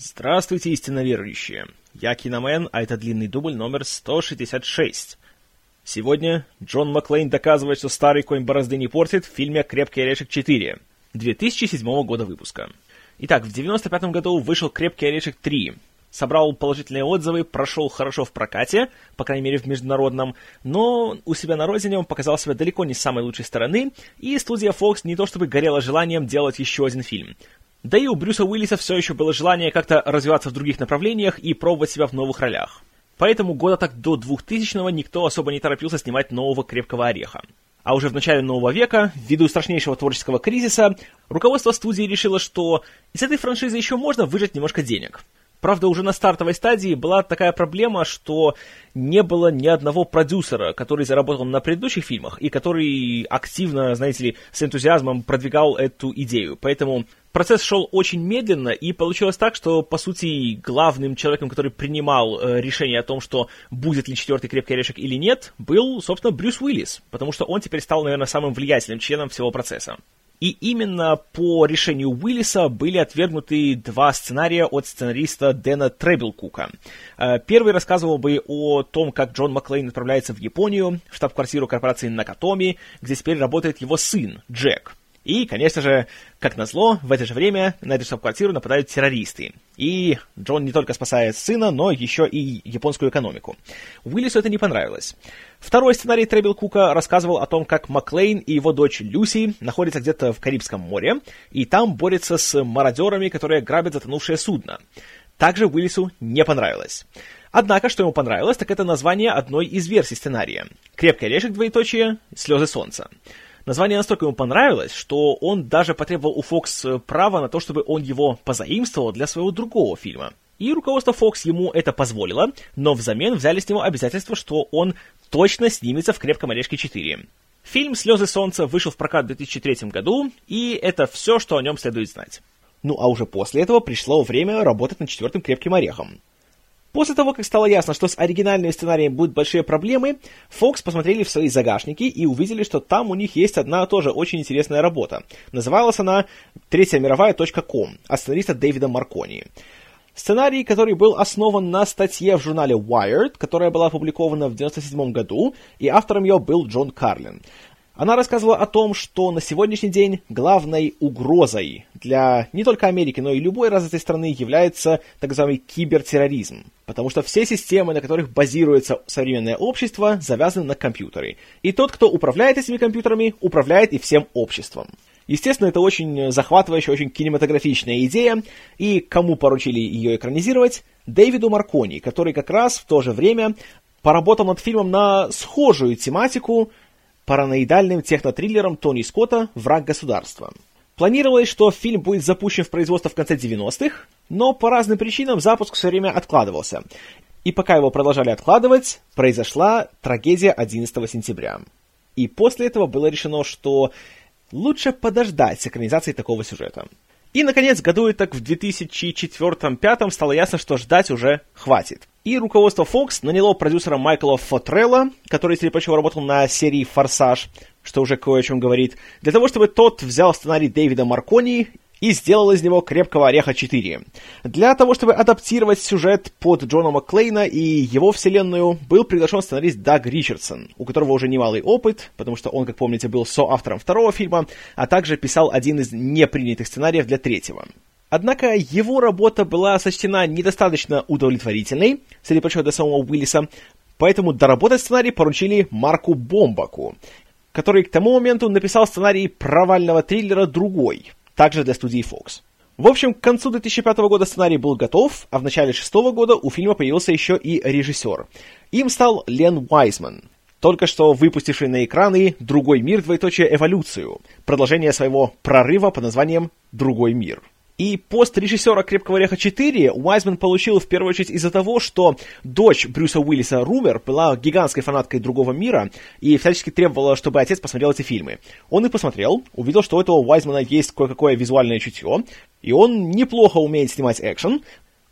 Здравствуйте, истинно верующие. Я Киномен, а это длинный дубль номер 166. Сегодня Джон Маклейн доказывает, что старый конь борозды не портит в фильме «Крепкий орешек 4» 2007 года выпуска. Итак, в 95 году вышел «Крепкий орешек 3», собрал положительные отзывы, прошел хорошо в прокате, по крайней мере в международном, но у себя на родине он показал себя далеко не с самой лучшей стороны, и студия Fox не то чтобы горела желанием делать еще один фильм. Да и у Брюса Уиллиса все еще было желание как-то развиваться в других направлениях и пробовать себя в новых ролях. Поэтому года так до 2000-го никто особо не торопился снимать нового «Крепкого ореха». А уже в начале нового века, ввиду страшнейшего творческого кризиса, руководство студии решило, что из этой франшизы еще можно выжать немножко денег. Правда, уже на стартовой стадии была такая проблема, что не было ни одного продюсера, который заработал на предыдущих фильмах и который активно, знаете ли, с энтузиазмом продвигал эту идею. Поэтому процесс шел очень медленно, и получилось так, что, по сути, главным человеком, который принимал э, решение о том, что будет ли четвертый крепкий орешек или нет, был, собственно, Брюс Уиллис, потому что он теперь стал, наверное, самым влиятельным членом всего процесса. И именно по решению Уиллиса были отвергнуты два сценария от сценариста Дэна Требелкука. Э, первый рассказывал бы о том, как Джон Маклейн отправляется в Японию, в штаб-квартиру корпорации Накатоми, где теперь работает его сын, Джек. И, конечно же, как назло, в это же время на эту штаб-квартиру нападают террористы. И Джон не только спасает сына, но еще и японскую экономику. Уиллису это не понравилось. Второй сценарий Требил Кука рассказывал о том, как Маклейн и его дочь Люси находятся где-то в Карибском море, и там борются с мародерами, которые грабят затонувшее судно. Также Уиллису не понравилось. Однако, что ему понравилось, так это название одной из версий сценария. «Крепкий орешек, двоеточие, слезы солнца». Название настолько ему понравилось, что он даже потребовал у Фокс право на то, чтобы он его позаимствовал для своего другого фильма. И руководство Fox ему это позволило, но взамен взяли с него обязательство, что он точно снимется в «Крепком орешке 4». Фильм «Слезы солнца» вышел в прокат в 2003 году, и это все, что о нем следует знать. Ну а уже после этого пришло время работать над четвертым «Крепким орехом». После того, как стало ясно, что с оригинальным сценарием будут большие проблемы, Fox посмотрели в свои загашники и увидели, что там у них есть одна тоже очень интересная работа. Называлась она «Третья мировая .com» от сценариста Дэвида Маркони. Сценарий, который был основан на статье в журнале Wired, которая была опубликована в 1997 году, и автором ее был Джон Карлин. Она рассказывала о том, что на сегодняшний день главной угрозой для не только Америки, но и любой развитой страны является так называемый кибертерроризм. Потому что все системы, на которых базируется современное общество, завязаны на компьютеры. И тот, кто управляет этими компьютерами, управляет и всем обществом. Естественно, это очень захватывающая, очень кинематографичная идея, и кому поручили ее экранизировать? Дэвиду Маркони, который как раз в то же время поработал над фильмом на схожую тематику, параноидальным технотриллером Тони Скотта «Враг государства». Планировалось, что фильм будет запущен в производство в конце 90-х, но по разным причинам запуск все время откладывался. И пока его продолжали откладывать, произошла трагедия 11 сентября. И после этого было решено, что лучше подождать с экранизацией такого сюжета. И, наконец, году так в 2004-2005 стало ясно, что ждать уже хватит. И руководство Fox наняло продюсера Майкла Фотрелла, который, среди прочего, работал на серии «Форсаж», что уже кое о чем говорит, для того, чтобы тот взял сценарий Дэвида Маркони и сделал из него «Крепкого ореха 4». Для того, чтобы адаптировать сюжет под Джона Макклейна и его вселенную, был приглашен сценарист Даг Ричардсон, у которого уже немалый опыт, потому что он, как помните, был соавтором второго фильма, а также писал один из непринятых сценариев для третьего. Однако его работа была сочтена недостаточно удовлетворительной, среди прочего до самого Уиллиса, поэтому доработать сценарий поручили Марку Бомбаку, который к тому моменту написал сценарий провального триллера «Другой», также для студии Fox. В общем, к концу 2005 года сценарий был готов, а в начале 2006 года у фильма появился еще и режиссер. Им стал Лен Уайзман, только что выпустивший на экраны «Другой мир. Двоеточие. Эволюцию», продолжение своего прорыва под названием «Другой мир». И пост режиссера «Крепкого ореха 4» Уайзман получил в первую очередь из-за того, что дочь Брюса Уиллиса Румер была гигантской фанаткой другого мира и всячески требовала, чтобы отец посмотрел эти фильмы. Он и посмотрел, увидел, что у этого Уайзмана есть кое-какое визуальное чутье, и он неплохо умеет снимать экшен,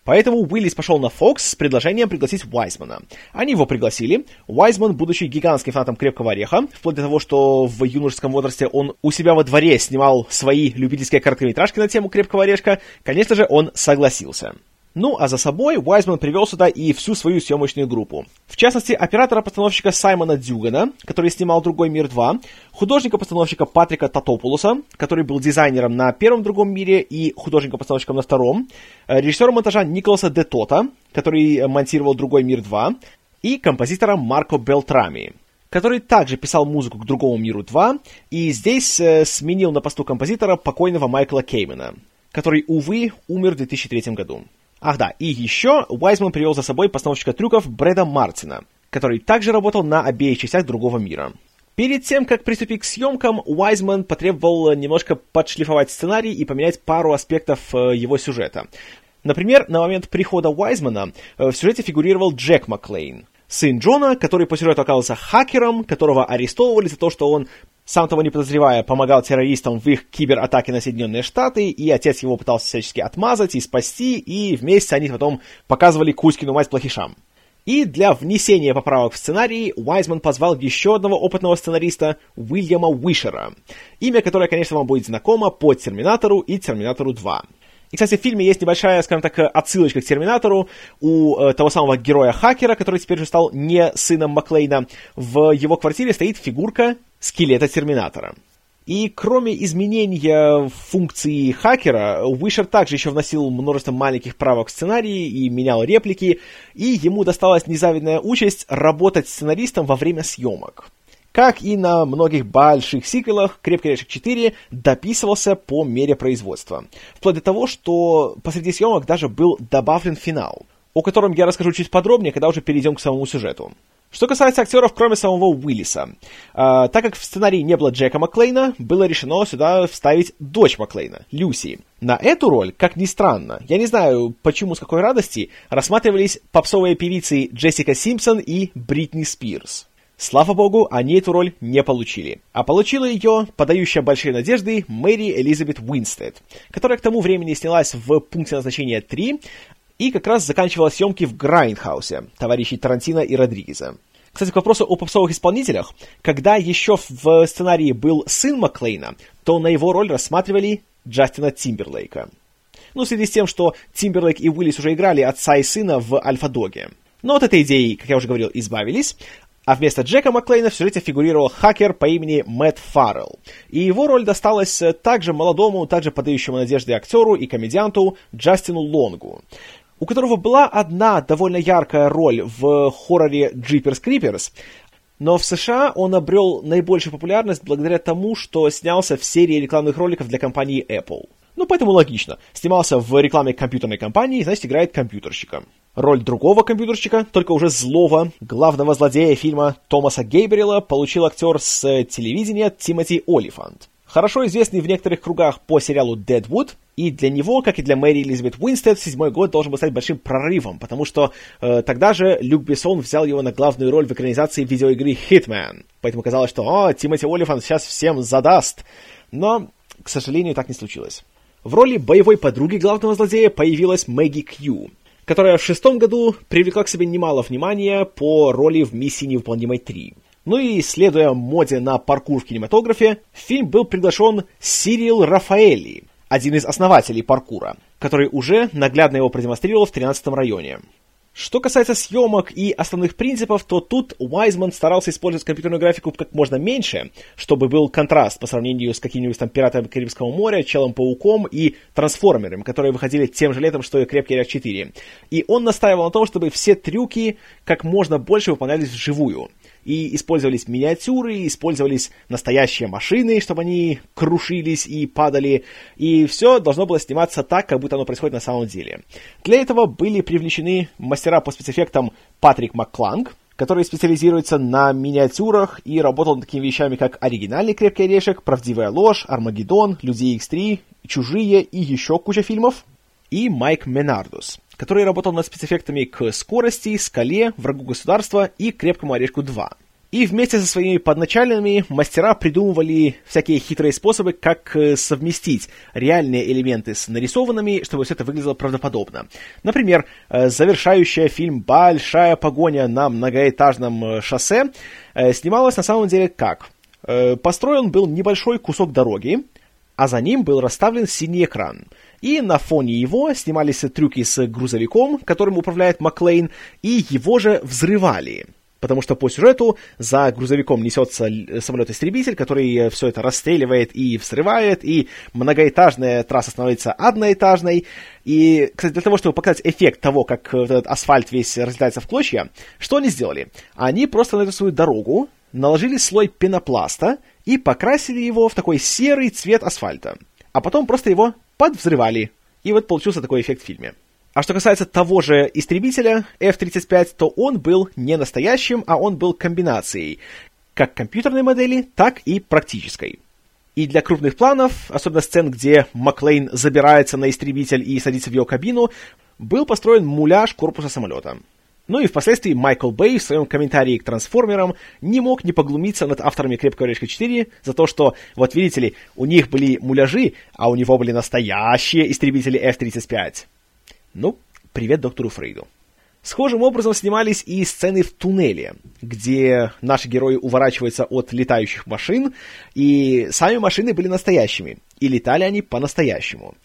Поэтому Уиллис пошел на Fox с предложением пригласить Уайзмана. Они его пригласили. Уайзман, будучи гигантским фанатом «Крепкого ореха», вплоть до того, что в юношеском возрасте он у себя во дворе снимал свои любительские короткометражки на тему «Крепкого орешка», конечно же, он согласился. Ну, а за собой Уайзман привел сюда и всю свою съемочную группу. В частности, оператора-постановщика Саймона Дюгана, который снимал «Другой мир 2», художника-постановщика Патрика Татопулоса, который был дизайнером на первом «Другом мире» и художником-постановщиком на втором, э, режиссера монтажа Николаса Де Тота, который монтировал «Другой мир 2», и композитора Марко Белтрами, который также писал музыку к «Другому миру 2», и здесь э, сменил на посту композитора покойного Майкла Кеймена, который, увы, умер в 2003 году. Ах да, и еще Уайзман привел за собой постановщика трюков Брэда Мартина, который также работал на обеих частях другого мира. Перед тем, как приступить к съемкам, Уайзман потребовал немножко подшлифовать сценарий и поменять пару аспектов э, его сюжета. Например, на момент прихода Уайзмана э, в сюжете фигурировал Джек Маклейн, сын Джона, который по сюжету оказался хакером, которого арестовывали за то, что он сам того не подозревая, помогал террористам в их кибератаке на Соединенные Штаты, и отец его пытался всячески отмазать и спасти, и вместе они потом показывали Кузькину мать плохишам. И для внесения поправок в сценарий Уайзман позвал еще одного опытного сценариста Уильяма Уишера, имя которое, конечно, вам будет знакомо по «Терминатору» и «Терминатору 2». И, кстати, в фильме есть небольшая, скажем так, отсылочка к Терминатору у э, того самого героя-хакера, который теперь уже стал не сыном Маклейна. В его квартире стоит фигурка скелета Терминатора. И кроме изменения функции хакера, Уишер также еще вносил множество маленьких правок в сценарии и менял реплики, и ему досталась незавидная участь работать сценаристом во время съемок. Как и на многих больших сиквелах, «Крепкий орешек 4» дописывался по мере производства. Вплоть до того, что посреди съемок даже был добавлен финал, о котором я расскажу чуть подробнее, когда уже перейдем к самому сюжету. Что касается актеров, кроме самого Уиллиса, э, так как в сценарии не было Джека Маклейна, было решено сюда вставить дочь Маклейна, Люси. На эту роль, как ни странно, я не знаю, почему, с какой радости, рассматривались попсовые певицы Джессика Симпсон и Бритни Спирс. Слава богу, они эту роль не получили. А получила ее подающая большие надежды Мэри Элизабет Уинстед, которая к тому времени снялась в пункте назначения 3, и как раз заканчивала съемки в Грайндхаусе, товарищей Тарантино и Родригеза. Кстати, к вопросу о попсовых исполнителях, когда еще в сценарии был сын Маклейна, то на его роль рассматривали Джастина Тимберлейка. Ну, в связи с тем, что Тимберлейк и Уиллис уже играли отца и сына в Альфа-Доге. Но от этой идеи, как я уже говорил, избавились, а вместо Джека Маклейна в сюжете фигурировал хакер по имени Мэтт Фаррелл. И его роль досталась также молодому, также подающему надежды актеру и комедианту Джастину Лонгу у которого была одна довольно яркая роль в хорроре Jeepers Creepers, но в США он обрел наибольшую популярность благодаря тому, что снялся в серии рекламных роликов для компании Apple. Ну, поэтому логично. Снимался в рекламе компьютерной компании, значит, играет компьютерщика. Роль другого компьютерщика, только уже злого, главного злодея фильма Томаса Гейбриэла получил актер с телевидения Тимоти Олифант хорошо известный в некоторых кругах по сериалу Deadwood, и для него, как и для Мэри Элизабет Уинстед, седьмой год должен был стать большим прорывом, потому что э, тогда же Люк Бессон взял его на главную роль в экранизации видеоигры Hitman. Поэтому казалось, что «О, Тимоти Олифан сейчас всем задаст». Но, к сожалению, так не случилось. В роли боевой подруги главного злодея появилась Мэгги Кью, которая в шестом году привлекла к себе немало внимания по роли в «Миссии невыполнимой 3». Ну и, следуя моде на паркур в кинематографе, в фильм был приглашен Сирил Рафаэли, один из основателей паркура, который уже наглядно его продемонстрировал в 13 районе. Что касается съемок и основных принципов, то тут Уайзман старался использовать компьютерную графику как можно меньше, чтобы был контраст по сравнению с какими-нибудь там пиратами Карибского моря, Челом-пауком и Трансформерами, которые выходили тем же летом, что и Крепкий Орешек 4. И он настаивал на том, чтобы все трюки как можно больше выполнялись вживую и использовались миниатюры, использовались настоящие машины, чтобы они крушились и падали, и все должно было сниматься так, как будто оно происходит на самом деле. Для этого были привлечены мастера по спецэффектам Патрик Маккланг, который специализируется на миниатюрах и работал над такими вещами, как оригинальный «Крепкий орешек», «Правдивая ложь», «Армагеддон», «Люди X3», «Чужие» и еще куча фильмов, и Майк Менардус, который работал над спецэффектами к «Скорости», «Скале», «Врагу государства» и «Крепкому орешку 2». И вместе со своими подначальными мастера придумывали всякие хитрые способы, как э, совместить реальные элементы с нарисованными, чтобы все это выглядело правдоподобно. Например, э, завершающая фильм «Большая погоня на многоэтажном э, шоссе» снималась на самом деле как? Построен был небольшой кусок дороги, а за ним был расставлен синий экран. И на фоне его снимались трюки с грузовиком, которым управляет Маклейн, и его же взрывали. Потому что по сюжету за грузовиком несется самолет-истребитель, который все это расстреливает и взрывает, и многоэтажная трасса становится одноэтажной. И, кстати, для того, чтобы показать эффект того, как этот асфальт весь разлетается в клочья, что они сделали? Они просто на эту свою дорогу наложили слой пенопласта и покрасили его в такой серый цвет асфальта. А потом просто его подвзрывали. И вот получился такой эффект в фильме. А что касается того же истребителя F-35, то он был не настоящим, а он был комбинацией как компьютерной модели, так и практической. И для крупных планов, особенно сцен, где Маклейн забирается на истребитель и садится в его кабину, был построен муляж корпуса самолета. Ну и впоследствии Майкл Бэй в своем комментарии к трансформерам не мог не поглумиться над авторами «Крепкого орешка 4» за то, что, вот видите ли, у них были муляжи, а у него были настоящие истребители F-35. Ну, привет доктору Фрейду. Схожим образом снимались и сцены в туннеле, где наши герои уворачиваются от летающих машин, и сами машины были настоящими, и летали они по-настоящему.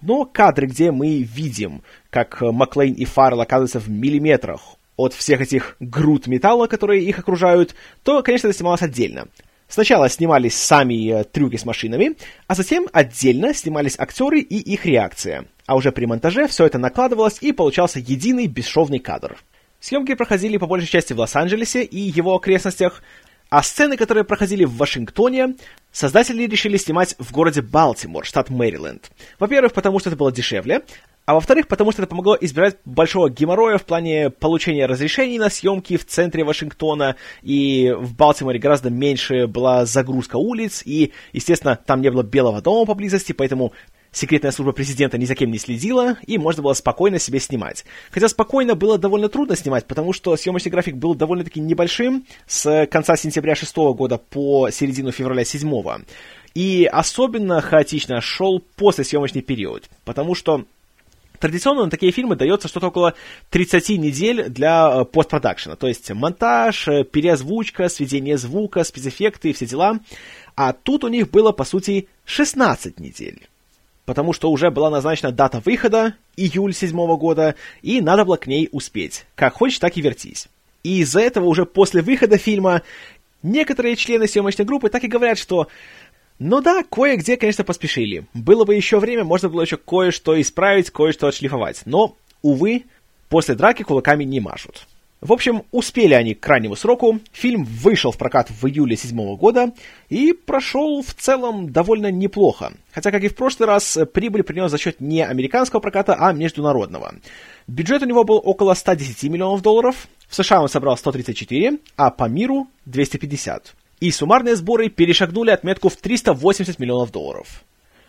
Но кадры, где мы видим, как Маклейн и Фаррелл оказываются в миллиметрах от всех этих груд металла, которые их окружают, то, конечно, это снималось отдельно. Сначала снимались сами э, трюки с машинами, а затем отдельно снимались актеры и их реакция. А уже при монтаже все это накладывалось и получался единый бесшовный кадр. Съемки проходили по большей части в Лос-Анджелесе и его окрестностях, а сцены, которые проходили в Вашингтоне, создатели решили снимать в городе Балтимор, штат Мэриленд. Во-первых, потому что это было дешевле, а во-вторых, потому что это помогло избежать большого геморроя в плане получения разрешений на съемки в центре Вашингтона, и в Балтиморе гораздо меньше была загрузка улиц, и, естественно, там не было Белого дома поблизости, поэтому секретная служба президента ни за кем не следила, и можно было спокойно себе снимать. Хотя спокойно было довольно трудно снимать, потому что съемочный график был довольно-таки небольшим, с конца сентября 6 года по середину февраля 7 и особенно хаотично шел после съемочный период, потому что Традиционно на такие фильмы дается что-то около 30 недель для э, постпродакшена, то есть монтаж, э, переозвучка, сведение звука, спецэффекты и все дела. А тут у них было, по сути, 16 недель. Потому что уже была назначена дата выхода, июль седьмого года, и надо было к ней успеть. Как хочешь, так и вертись. И из-за этого уже после выхода фильма некоторые члены съемочной группы так и говорят, что ну да, кое-где, конечно, поспешили. Было бы еще время, можно было еще кое-что исправить, кое-что отшлифовать. Но, увы, после драки кулаками не машут. В общем, успели они к крайнему сроку, фильм вышел в прокат в июле седьмого года и прошел в целом довольно неплохо. Хотя, как и в прошлый раз, прибыль принес за счет не американского проката, а международного. Бюджет у него был около 110 миллионов долларов, в США он собрал 134, а по миру 250 и суммарные сборы перешагнули отметку в 380 миллионов долларов.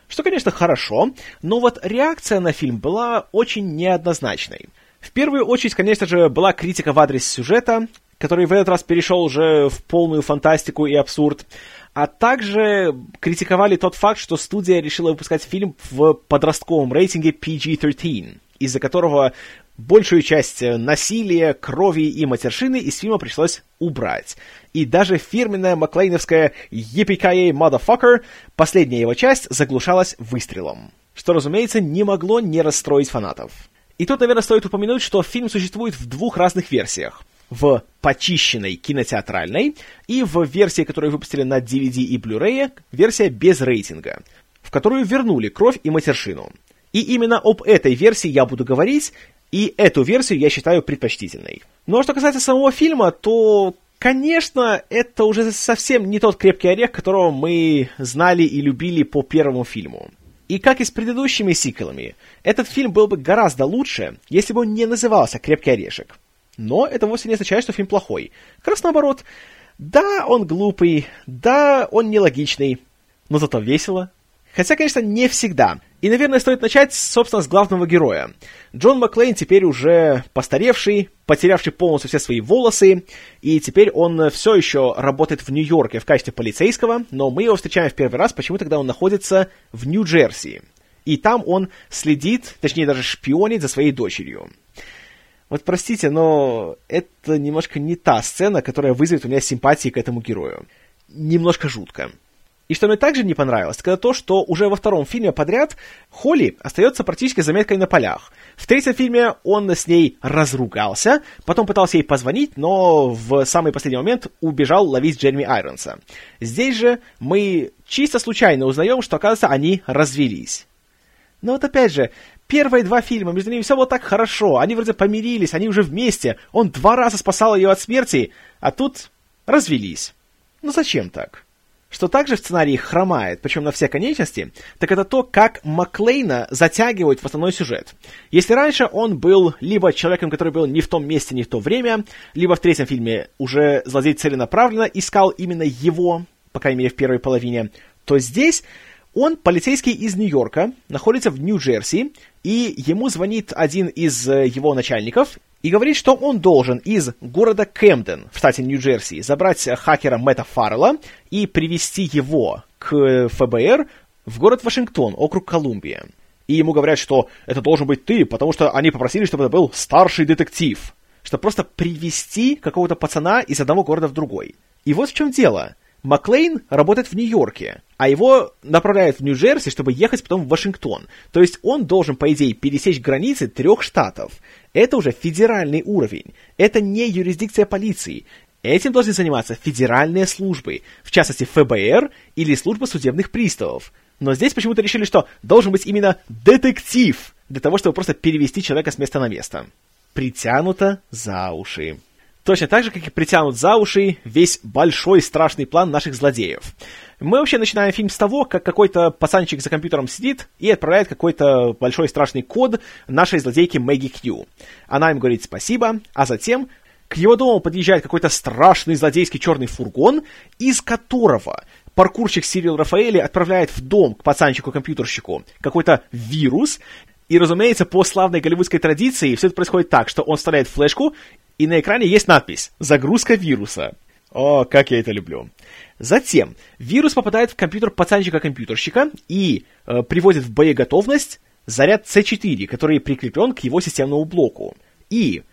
Что, конечно, хорошо, но вот реакция на фильм была очень неоднозначной. В первую очередь, конечно же, была критика в адрес сюжета, который в этот раз перешел уже в полную фантастику и абсурд, а также критиковали тот факт, что студия решила выпускать фильм в подростковом рейтинге PG-13, из-за которого большую часть насилия, крови и матершины из фильма пришлось убрать и даже фирменная маклейновская «Yippee motherfucker» последняя его часть заглушалась выстрелом, что, разумеется, не могло не расстроить фанатов. И тут, наверное, стоит упомянуть, что фильм существует в двух разных версиях. В почищенной кинотеатральной и в версии, которую выпустили на DVD и Blu-ray, версия без рейтинга, в которую вернули кровь и матершину. И именно об этой версии я буду говорить, и эту версию я считаю предпочтительной. Ну а что касается самого фильма, то Конечно, это уже совсем не тот крепкий орех, которого мы знали и любили по первому фильму. И как и с предыдущими сиквелами, этот фильм был бы гораздо лучше, если бы он не назывался «Крепкий орешек». Но это вовсе не означает, что фильм плохой. Как раз наоборот. Да, он глупый, да, он нелогичный, но зато весело. Хотя, конечно, не всегда. И, наверное, стоит начать, собственно, с главного героя. Джон Маклейн теперь уже постаревший, потерявший полностью все свои волосы, и теперь он все еще работает в Нью-Йорке в качестве полицейского, но мы его встречаем в первый раз, почему тогда он находится в Нью-Джерси. И там он следит, точнее даже шпионит за своей дочерью. Вот простите, но это немножко не та сцена, которая вызовет у меня симпатии к этому герою. Немножко жутко. И что мне также не понравилось, это то, что уже во втором фильме подряд Холли остается практически заметкой на полях. В третьем фильме он с ней разругался, потом пытался ей позвонить, но в самый последний момент убежал ловить Джереми Айронса. Здесь же мы чисто случайно узнаем, что, оказывается, они развелись. Но вот опять же, первые два фильма, между ними все было так хорошо, они вроде помирились, они уже вместе, он два раза спасал ее от смерти, а тут развелись. Ну зачем так? Что также в сценарии хромает, причем на все конечности, так это то, как Маклейна затягивают в основной сюжет. Если раньше он был либо человеком, который был не в том месте, не в то время, либо в третьем фильме уже злодей целенаправленно искал именно его, по крайней мере в первой половине, то здесь он полицейский из Нью-Йорка, находится в Нью-Джерси, и ему звонит один из э, его начальников и говорит, что он должен из города Кэмден в штате Нью-Джерси забрать хакера Мэтта Фаррелла и привести его к ФБР в город Вашингтон, округ Колумбия. И ему говорят, что это должен быть ты, потому что они попросили, чтобы это был старший детектив. Чтобы просто привести какого-то пацана из одного города в другой. И вот в чем дело. Маклейн работает в Нью-Йорке, а его направляют в Нью-Джерси, чтобы ехать потом в Вашингтон. То есть он должен, по идее, пересечь границы трех штатов. Это уже федеральный уровень. Это не юрисдикция полиции. Этим должны заниматься федеральные службы, в частности ФБР или служба судебных приставов. Но здесь почему-то решили, что должен быть именно детектив, для того, чтобы просто перевести человека с места на место. Притянуто за уши. Точно так же, как и притянут за уши весь большой страшный план наших злодеев. Мы вообще начинаем фильм с того, как какой-то пацанчик за компьютером сидит и отправляет какой-то большой страшный код нашей злодейке Мэгги Кью. Она им говорит спасибо, а затем к его дому подъезжает какой-то страшный злодейский черный фургон, из которого паркурщик Сирил Рафаэли отправляет в дом к пацанчику-компьютерщику какой-то вирус, и, разумеется, по славной голливудской традиции все это происходит так, что он вставляет флешку, и на экране есть надпись «Загрузка вируса». О, как я это люблю. Затем вирус попадает в компьютер пацанчика-компьютерщика и э, приводит в боеготовность заряд C4, который прикреплен к его системному блоку. И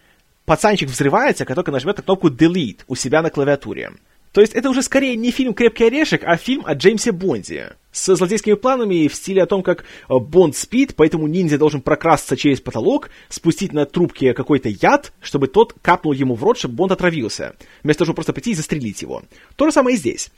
пацанчик взрывается, как только нажмет на кнопку Delete у себя на клавиатуре. То есть это уже скорее не фильм «Крепкий орешек», а фильм о Джеймсе Бонде. С злодейскими планами в стиле о том, как э, Бонд спит, поэтому ниндзя должен прокрасться через потолок, спустить на трубке какой-то яд, чтобы тот капнул ему в рот, чтобы Бонд отравился. Вместо того, чтобы просто прийти и застрелить его. То же самое и здесь.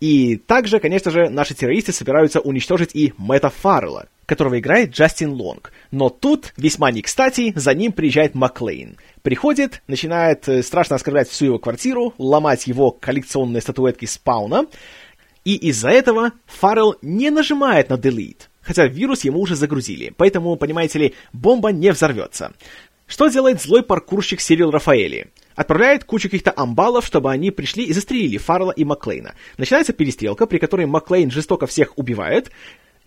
И также, конечно же, наши террористы собираются уничтожить и Мэтта Фаррелла, которого играет Джастин Лонг. Но тут, весьма не кстати, за ним приезжает Маклейн. Приходит, начинает э, страшно оскорблять всю его квартиру, ломать его коллекционные статуэтки спауна, и из-за этого Фаррелл не нажимает на Delete, хотя вирус ему уже загрузили, поэтому, понимаете ли, бомба не взорвется. Что делает злой паркурщик Сирил Рафаэли? Отправляет кучу каких-то амбалов, чтобы они пришли и застрелили Фаррелла и Маклейна. Начинается перестрелка, при которой Маклейн жестоко всех убивает,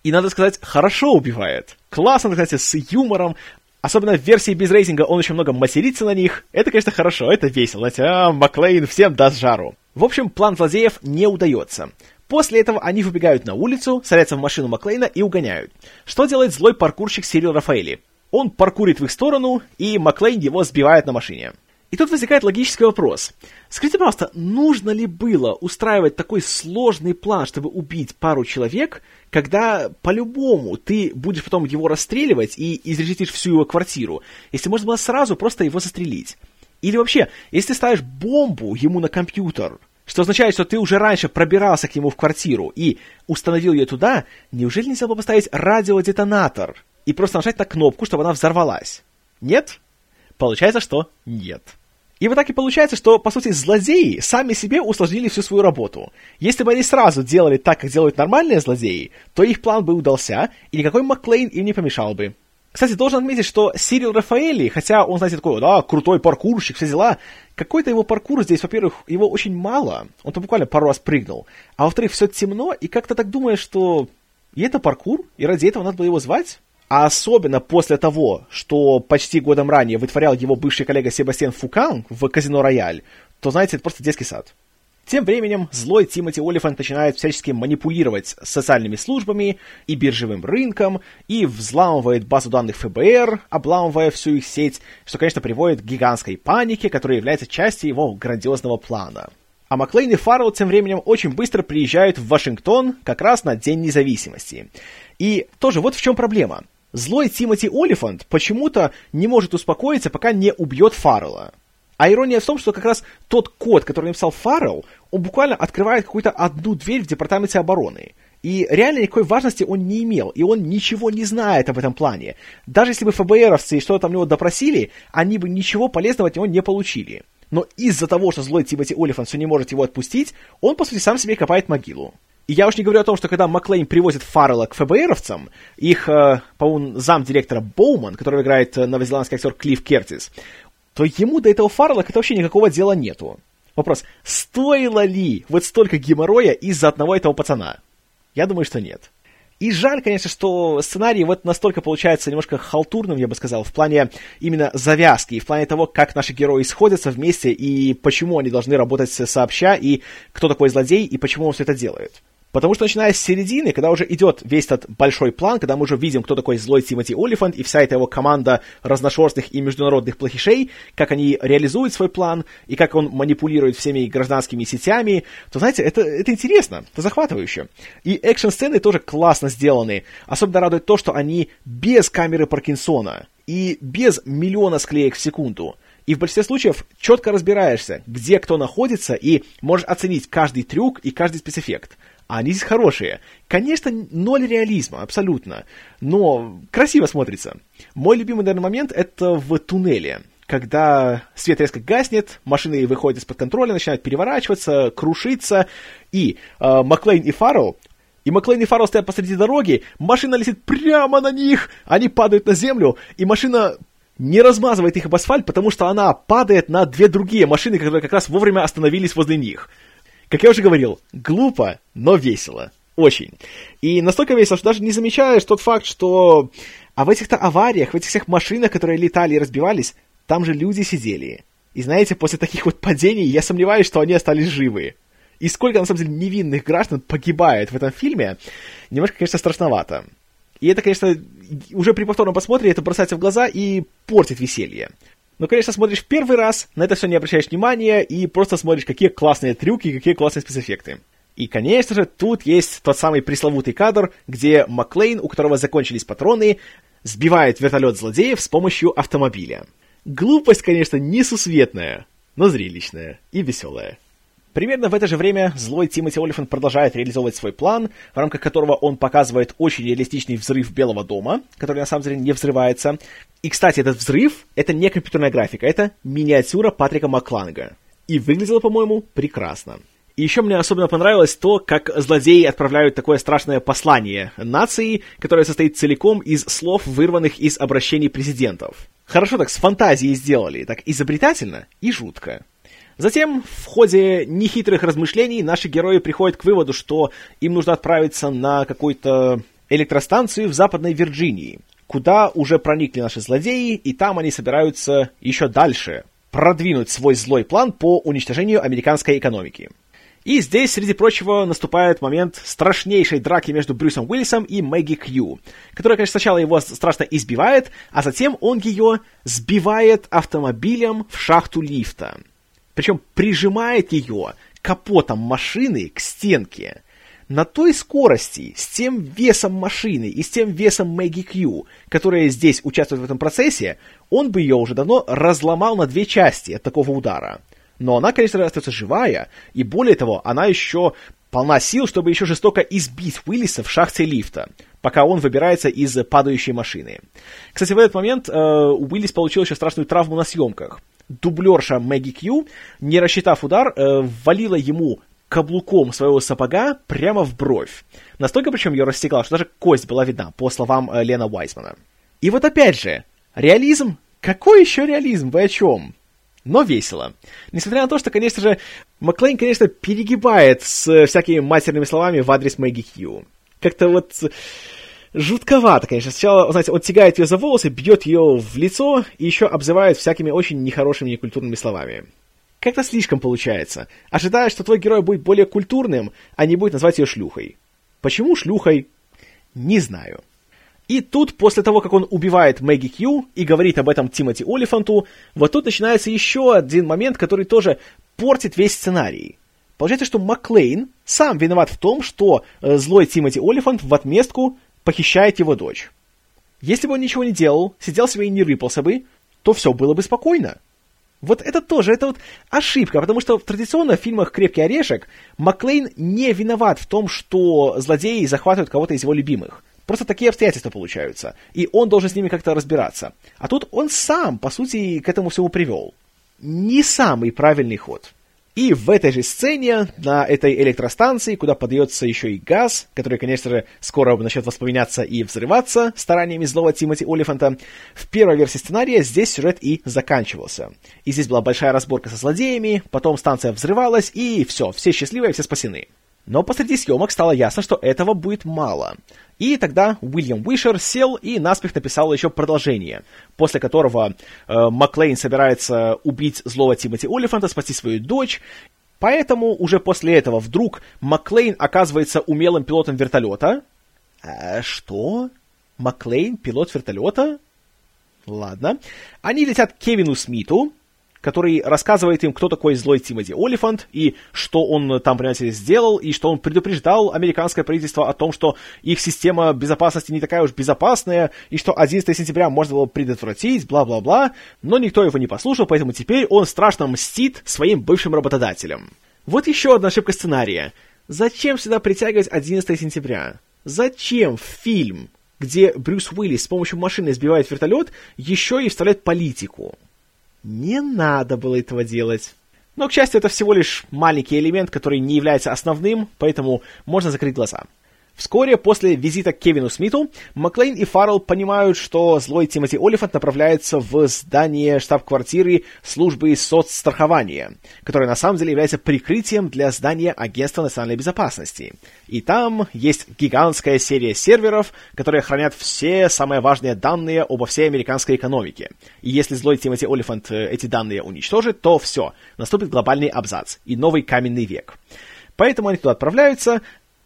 и, надо сказать, хорошо убивает. Классно, кстати, с юмором, Особенно в версии без рейтинга он очень много матерится на них. Это, конечно, хорошо, это весело. А, Маклейн всем даст жару. В общем, план злодеев не удается. После этого они выбегают на улицу, садятся в машину Маклейна и угоняют. Что делает злой паркурщик Сирил Рафаэли? Он паркурит в их сторону, и Маклейн его сбивает на машине. И тут возникает логический вопрос. Скажите, пожалуйста, нужно ли было устраивать такой сложный план, чтобы убить пару человек, когда по-любому ты будешь потом его расстреливать и изрешетишь всю его квартиру, если можно было сразу просто его застрелить? Или вообще, если ты ставишь бомбу ему на компьютер, что означает, что ты уже раньше пробирался к нему в квартиру и установил ее туда, неужели нельзя было поставить радиодетонатор и просто нажать на кнопку, чтобы она взорвалась? Нет? Получается, что нет. И вот так и получается, что, по сути, злодеи сами себе усложнили всю свою работу. Если бы они сразу делали так, как делают нормальные злодеи, то их план бы удался, и никакой Маклейн им не помешал бы. Кстати, должен отметить, что Сирил Рафаэли, хотя он, знаете, такой, да, крутой паркурщик, все дела, какой-то его паркур здесь, во-первых, его очень мало, он там буквально пару раз прыгнул, а во-вторых, все темно, и как-то так думаешь, что и это паркур, и ради этого надо было его звать? А особенно после того, что почти годом ранее вытворял его бывший коллега Себастьян Фукан в казино «Рояль», то, знаете, это просто детский сад. Тем временем злой Тимоти Олифант начинает всячески манипулировать социальными службами и биржевым рынком, и взламывает базу данных ФБР, обламывая всю их сеть, что, конечно, приводит к гигантской панике, которая является частью его грандиозного плана. А Маклейн и Фаррелл тем временем очень быстро приезжают в Вашингтон как раз на День независимости. И тоже вот в чем проблема. Злой Тимоти Олифант почему-то не может успокоиться, пока не убьет Фаррелла. А ирония в том, что как раз тот код, который написал Фаррелл, он буквально открывает какую-то одну дверь в Департаменте обороны. И реально никакой важности он не имел, и он ничего не знает об этом плане. Даже если бы ФБРовцы что-то там него допросили, они бы ничего полезного от него не получили. Но из-за того, что злой Тимоти Олифант все не может его отпустить, он, по сути, сам себе копает могилу. И я уж не говорю о том, что когда Маклейн привозит Фаррелла к ФБРовцам, их, э, по-моему, замдиректора Боуман, которого играет э, новозеландский актер Клифф Кертис, то ему до этого Фаррелла как вообще никакого дела нету. Вопрос, стоило ли вот столько геморроя из-за одного этого пацана? Я думаю, что нет. И жаль, конечно, что сценарий вот настолько получается немножко халтурным, я бы сказал, в плане именно завязки, в плане того, как наши герои сходятся вместе и почему они должны работать сообща, и кто такой злодей, и почему он все это делает. Потому что начиная с середины, когда уже идет весь этот большой план, когда мы уже видим, кто такой злой Тимоти Олифант и вся эта его команда разношерстных и международных плохишей, как они реализуют свой план и как он манипулирует всеми гражданскими сетями, то, знаете, это, это интересно, это захватывающе. И экшн-сцены тоже классно сделаны. Особенно радует то, что они без камеры Паркинсона и без миллиона склеек в секунду. И в большинстве случаев четко разбираешься, где кто находится, и можешь оценить каждый трюк и каждый спецэффект а они здесь хорошие. Конечно, ноль реализма, абсолютно, но красиво смотрится. Мой любимый, наверное, момент — это в туннеле, когда свет резко гаснет, машины выходят из-под контроля, начинают переворачиваться, крушиться, и э, Маклейн и Фаррелл и Маклейн и Фаррелл стоят посреди дороги, машина летит прямо на них, они падают на землю, и машина не размазывает их об асфальт, потому что она падает на две другие машины, которые как раз вовремя остановились возле них. Как я уже говорил, глупо, но весело. Очень. И настолько весело, что даже не замечаешь тот факт, что... А в этих-то авариях, в этих всех машинах, которые летали и разбивались, там же люди сидели. И знаете, после таких вот падений я сомневаюсь, что они остались живы. И сколько, на самом деле, невинных граждан погибает в этом фильме, немножко, конечно, страшновато. И это, конечно, уже при повторном просмотре это бросается в глаза и портит веселье. Но, конечно, смотришь в первый раз, на это все не обращаешь внимания и просто смотришь, какие классные трюки, какие классные спецэффекты. И, конечно же, тут есть тот самый пресловутый кадр, где Маклейн, у которого закончились патроны, сбивает вертолет злодеев с помощью автомобиля. Глупость, конечно, несусветная, но зрелищная и веселая. Примерно в это же время злой Тимоти Олифант продолжает реализовывать свой план, в рамках которого он показывает очень реалистичный взрыв Белого дома, который на самом деле не взрывается. И, кстати, этот взрыв — это не компьютерная графика, это миниатюра Патрика Макланга. И выглядело, по-моему, прекрасно. И еще мне особенно понравилось то, как злодеи отправляют такое страшное послание нации, которое состоит целиком из слов, вырванных из обращений президентов. Хорошо так с фантазией сделали, так изобретательно и жутко. Затем, в ходе нехитрых размышлений, наши герои приходят к выводу, что им нужно отправиться на какую-то электростанцию в Западной Вирджинии, куда уже проникли наши злодеи, и там они собираются еще дальше продвинуть свой злой план по уничтожению американской экономики. И здесь, среди прочего, наступает момент страшнейшей драки между Брюсом Уиллисом и Мэгги Кью, которая, конечно, сначала его страшно избивает, а затем он ее сбивает автомобилем в шахту лифта – причем прижимает ее капотом машины к стенке. На той скорости, с тем весом машины и с тем весом Мэгги Кью, которая здесь участвует в этом процессе, он бы ее уже давно разломал на две части от такого удара. Но она, конечно, остается живая, и более того, она еще полна сил, чтобы еще жестоко избить Уиллиса в шахте лифта, пока он выбирается из падающей машины. Кстати, в этот момент э, Уиллис получил еще страшную травму на съемках дублерша Мэгги Кью, не рассчитав удар, э, валила ему каблуком своего сапога прямо в бровь. Настолько причем ее растекла, что даже кость была видна, по словам э, Лена Уайсмана. И вот опять же, реализм? Какой еще реализм? Вы о чем? Но весело. Несмотря на то, что, конечно же, Маклейн, конечно, перегибает с всякими матерными словами в адрес Мэгги Кью. Как-то вот жутковато, конечно. Сначала, знаете, он тягает ее за волосы, бьет ее в лицо и еще обзывает всякими очень нехорошими некультурными словами. Как-то слишком получается. Ожидая, что твой герой будет более культурным, а не будет назвать ее шлюхой. Почему шлюхой? Не знаю. И тут, после того, как он убивает Мэгги Кью и говорит об этом Тимоти Олифанту, вот тут начинается еще один момент, который тоже портит весь сценарий. Получается, что Маклейн сам виноват в том, что э, злой Тимоти Олифант в отместку похищает его дочь. Если бы он ничего не делал, сидел себе и не рыпался бы, то все было бы спокойно. Вот это тоже, это вот ошибка, потому что традиционно в фильмах «Крепкий орешек» Маклейн не виноват в том, что злодеи захватывают кого-то из его любимых. Просто такие обстоятельства получаются, и он должен с ними как-то разбираться. А тут он сам, по сути, к этому всему привел. Не самый правильный ход. И в этой же сцене, на этой электростанции, куда подается еще и газ, который, конечно же, скоро начнет воспламеняться и взрываться стараниями злого Тимоти Олифанта, в первой версии сценария здесь сюжет и заканчивался. И здесь была большая разборка со злодеями, потом станция взрывалась, и все, все счастливы, все спасены. Но посреди съемок стало ясно, что этого будет мало. И тогда Уильям Уишер сел и наспех написал еще продолжение, после которого э, Маклейн собирается убить злого Тимоти Олифанта, спасти свою дочь, Поэтому уже после этого вдруг Маклейн оказывается умелым пилотом вертолета. А, что? Маклейн пилот вертолета? Ладно. Они летят к Кевину Смиту, который рассказывает им, кто такой злой Тимоти Олифант, и что он там, понимаете, сделал, и что он предупреждал американское правительство о том, что их система безопасности не такая уж безопасная, и что 11 сентября можно было предотвратить, бла-бла-бла, но никто его не послушал, поэтому теперь он страшно мстит своим бывшим работодателям. Вот еще одна ошибка сценария. Зачем сюда притягивать 11 сентября? Зачем в фильм, где Брюс Уиллис с помощью машины сбивает вертолет, еще и вставляет политику? Не надо было этого делать. Но, к счастью, это всего лишь маленький элемент, который не является основным, поэтому можно закрыть глаза. Вскоре после визита к Кевину Смиту, Маклейн и Фаррелл понимают, что злой Тимоти Олифант направляется в здание штаб-квартиры службы соцстрахования, которое на самом деле является прикрытием для здания Агентства национальной безопасности. И там есть гигантская серия серверов, которые хранят все самые важные данные обо всей американской экономике. И если злой Тимоти Олифант э, эти данные уничтожит, то все, наступит глобальный абзац и новый каменный век. Поэтому они туда отправляются,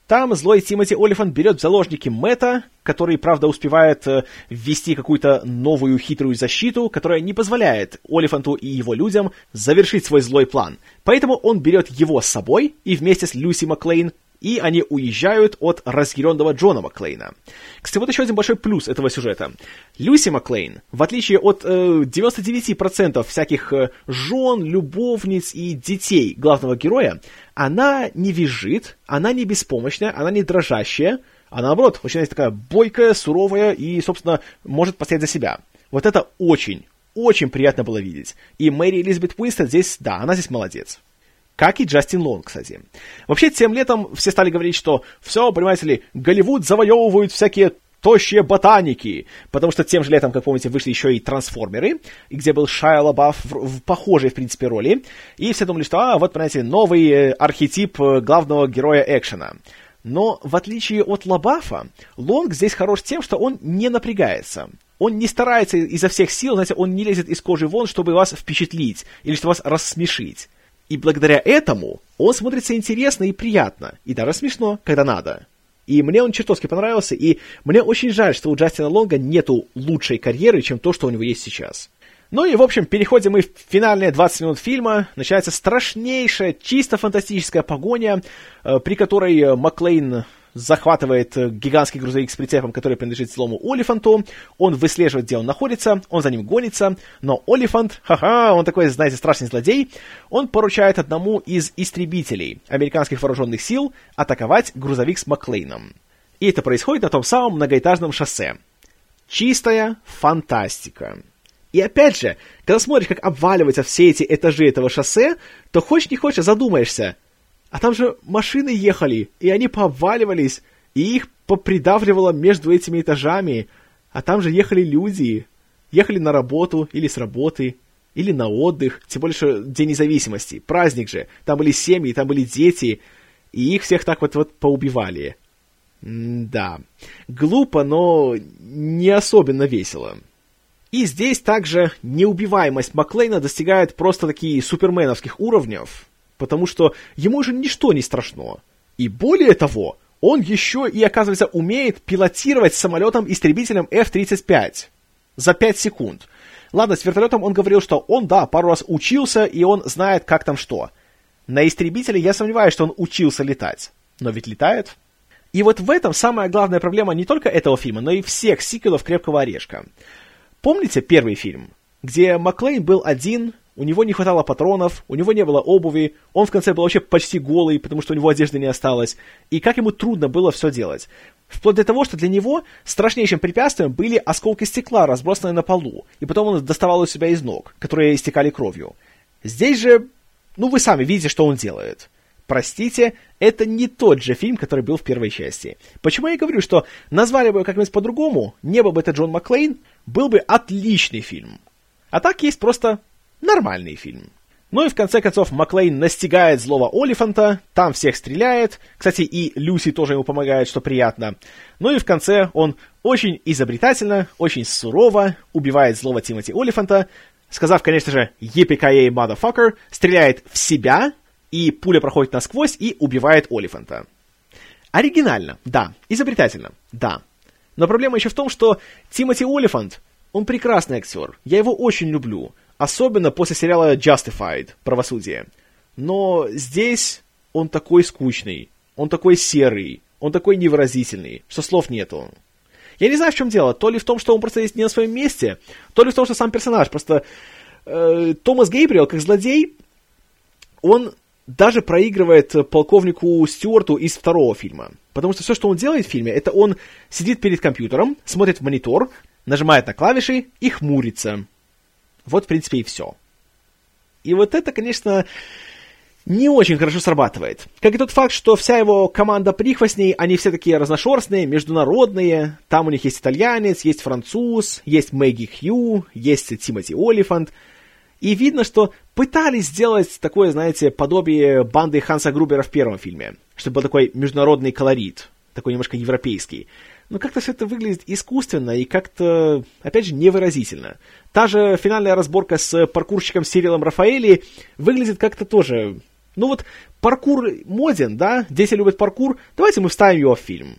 там злой Тимоти Олифант берет в заложники Мэтта, который, правда, успевает э, ввести какую-то новую хитрую защиту, которая не позволяет Олифанту и его людям завершить свой злой план. Поэтому он берет его с собой и вместе с Люси Маклейн и они уезжают от разъяренного Джона Маклейна. Кстати, вот еще один большой плюс этого сюжета. Люси Маклейн, в отличие от э, 99% всяких э, жен, любовниц и детей главного героя, она не визжит, она не беспомощная, она не дрожащая, а наоборот, очень такая бойкая, суровая и, собственно, может постоять за себя. Вот это очень, очень приятно было видеть. И Мэри Элизабет Уинстон здесь, да, она здесь молодец. Как и Джастин Лонг, кстати. Вообще, тем летом все стали говорить, что все, понимаете ли, Голливуд завоевывают всякие тощие ботаники, потому что тем же летом, как помните, вышли еще и «Трансформеры», где был Шайа Лабаф в, в похожей, в принципе, роли, и все думали, что, а, вот, понимаете, новый э, архетип э, главного героя экшена. Но, в отличие от Лабафа, Лонг здесь хорош тем, что он не напрягается. Он не старается изо всех сил, знаете, он не лезет из кожи вон, чтобы вас впечатлить или чтобы вас рассмешить. И благодаря этому он смотрится интересно и приятно, и даже смешно, когда надо. И мне он чертовски понравился, и мне очень жаль, что у Джастина Лонга нету лучшей карьеры, чем то, что у него есть сейчас. Ну и, в общем, переходим мы в финальные 20 минут фильма. Начинается страшнейшая, чисто фантастическая погоня, э, при которой Маклейн захватывает э, гигантский грузовик с прицепом, который принадлежит злому Олифанту, он выслеживает, где он находится, он за ним гонится, но Олифант, ха-ха, он такой, знаете, страшный злодей, он поручает одному из истребителей американских вооруженных сил атаковать грузовик с Маклейном. И это происходит на том самом многоэтажном шоссе. Чистая фантастика. И опять же, когда смотришь, как обваливаются все эти этажи этого шоссе, то хочешь не хочешь, задумаешься – а там же машины ехали, и они пообваливались, и их попридавливало между этими этажами. А там же ехали люди. Ехали на работу или с работы, или на отдых, тем более, что День независимости, праздник же. Там были семьи, там были дети, и их всех так вот, вот поубивали. М да, глупо, но не особенно весело. И здесь также неубиваемость Маклейна достигает просто таких суперменовских уровнев, потому что ему же ничто не страшно. И более того, он еще и, оказывается, умеет пилотировать самолетом-истребителем F-35 за 5 секунд. Ладно, с вертолетом он говорил, что он, да, пару раз учился, и он знает, как там что. На истребителе я сомневаюсь, что он учился летать. Но ведь летает. И вот в этом самая главная проблема не только этого фильма, но и всех сиквелов «Крепкого орешка». Помните первый фильм, где Маклейн был один, у него не хватало патронов, у него не было обуви, он в конце был вообще почти голый, потому что у него одежды не осталось, и как ему трудно было все делать. Вплоть до того, что для него страшнейшим препятствием были осколки стекла, разбросанные на полу, и потом он доставал у себя из ног, которые истекали кровью. Здесь же, ну вы сами видите, что он делает. Простите, это не тот же фильм, который был в первой части. Почему я говорю, что назвали бы как-нибудь по-другому, не был бы это Джон Маклейн, был бы отличный фильм. А так есть просто нормальный фильм. Ну и в конце концов Маклейн настигает злого Олифанта, там всех стреляет, кстати, и Люси тоже ему помогает, что приятно. Ну и в конце он очень изобретательно, очень сурово убивает злого Тимоти Олифанта, сказав, конечно же, «Yippee-ki-yay, motherfucker», стреляет в себя, и пуля проходит насквозь и убивает Олифанта. Оригинально, да. Изобретательно, да. Но проблема еще в том, что Тимоти Олифант, он прекрасный актер. Я его очень люблю. Особенно после сериала Justified, Правосудие. Но здесь он такой скучный, он такой серый, он такой невыразительный, что слов нету. Я не знаю, в чем дело. То ли в том, что он просто есть не на своем месте, то ли в том, что сам персонаж. Просто э, Томас Гейбриэл, как злодей, он даже проигрывает полковнику Стюарту из второго фильма. Потому что все, что он делает в фильме, это он сидит перед компьютером, смотрит в монитор, нажимает на клавиши и хмурится. Вот, в принципе, и все. И вот это, конечно, не очень хорошо срабатывает. Как и тот факт, что вся его команда прихвостней, они все такие разношерстные, международные. Там у них есть итальянец, есть француз, есть Мэгги Хью, есть Тимоти Олифант — и видно, что пытались сделать такое, знаете, подобие банды Ханса Грубера в первом фильме, чтобы был такой международный колорит, такой немножко европейский. Но как-то все это выглядит искусственно и как-то, опять же, невыразительно. Та же финальная разборка с паркурщиком Сирилом Рафаэли выглядит как-то тоже... Ну вот, паркур моден, да? Дети любят паркур, давайте мы вставим его в фильм.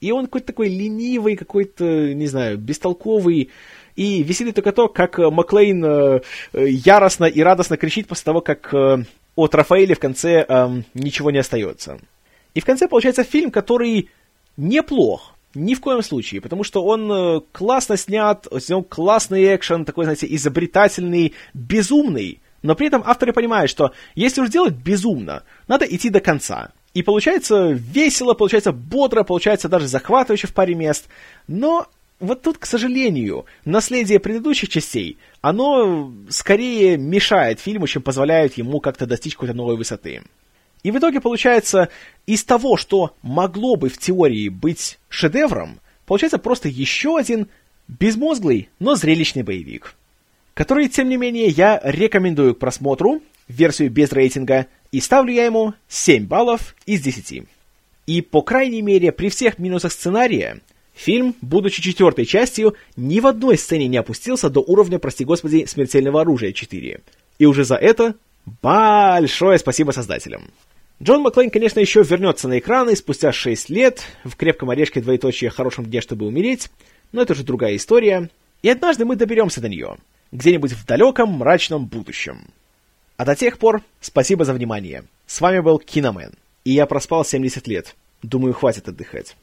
И он какой-то такой ленивый, какой-то, не знаю, бестолковый, и веселит только то, как э, Маклейн э, э, яростно и радостно кричит после того, как от Рафаэля в конце эм, ничего не остается. И в конце получается фильм, который неплох, ни в коем случае, потому что он классно снят, снят классный экшен, такой, знаете, изобретательный, безумный, но при этом авторы понимают, что если уж делать безумно, надо идти до конца. И получается весело, получается бодро, получается даже захватывающе в паре мест, но вот тут, к сожалению, наследие предыдущих частей, оно скорее мешает фильму, чем позволяет ему как-то достичь какой-то новой высоты. И в итоге получается, из того, что могло бы в теории быть шедевром, получается просто еще один безмозглый, но зрелищный боевик. Который, тем не менее, я рекомендую к просмотру, версию без рейтинга, и ставлю я ему 7 баллов из 10. И, по крайней мере, при всех минусах сценария, Фильм, будучи четвертой частью, ни в одной сцене не опустился до уровня, прости господи, смертельного оружия 4. И уже за это большое спасибо создателям. Джон Маклейн, конечно, еще вернется на экраны спустя 6 лет, в крепком орешке двоеточие хорошем дне, чтобы умереть, но это уже другая история, и однажды мы доберемся до нее, где-нибудь в далеком мрачном будущем. А до тех пор, спасибо за внимание. С вами был Киномен, и я проспал 70 лет. Думаю, хватит отдыхать.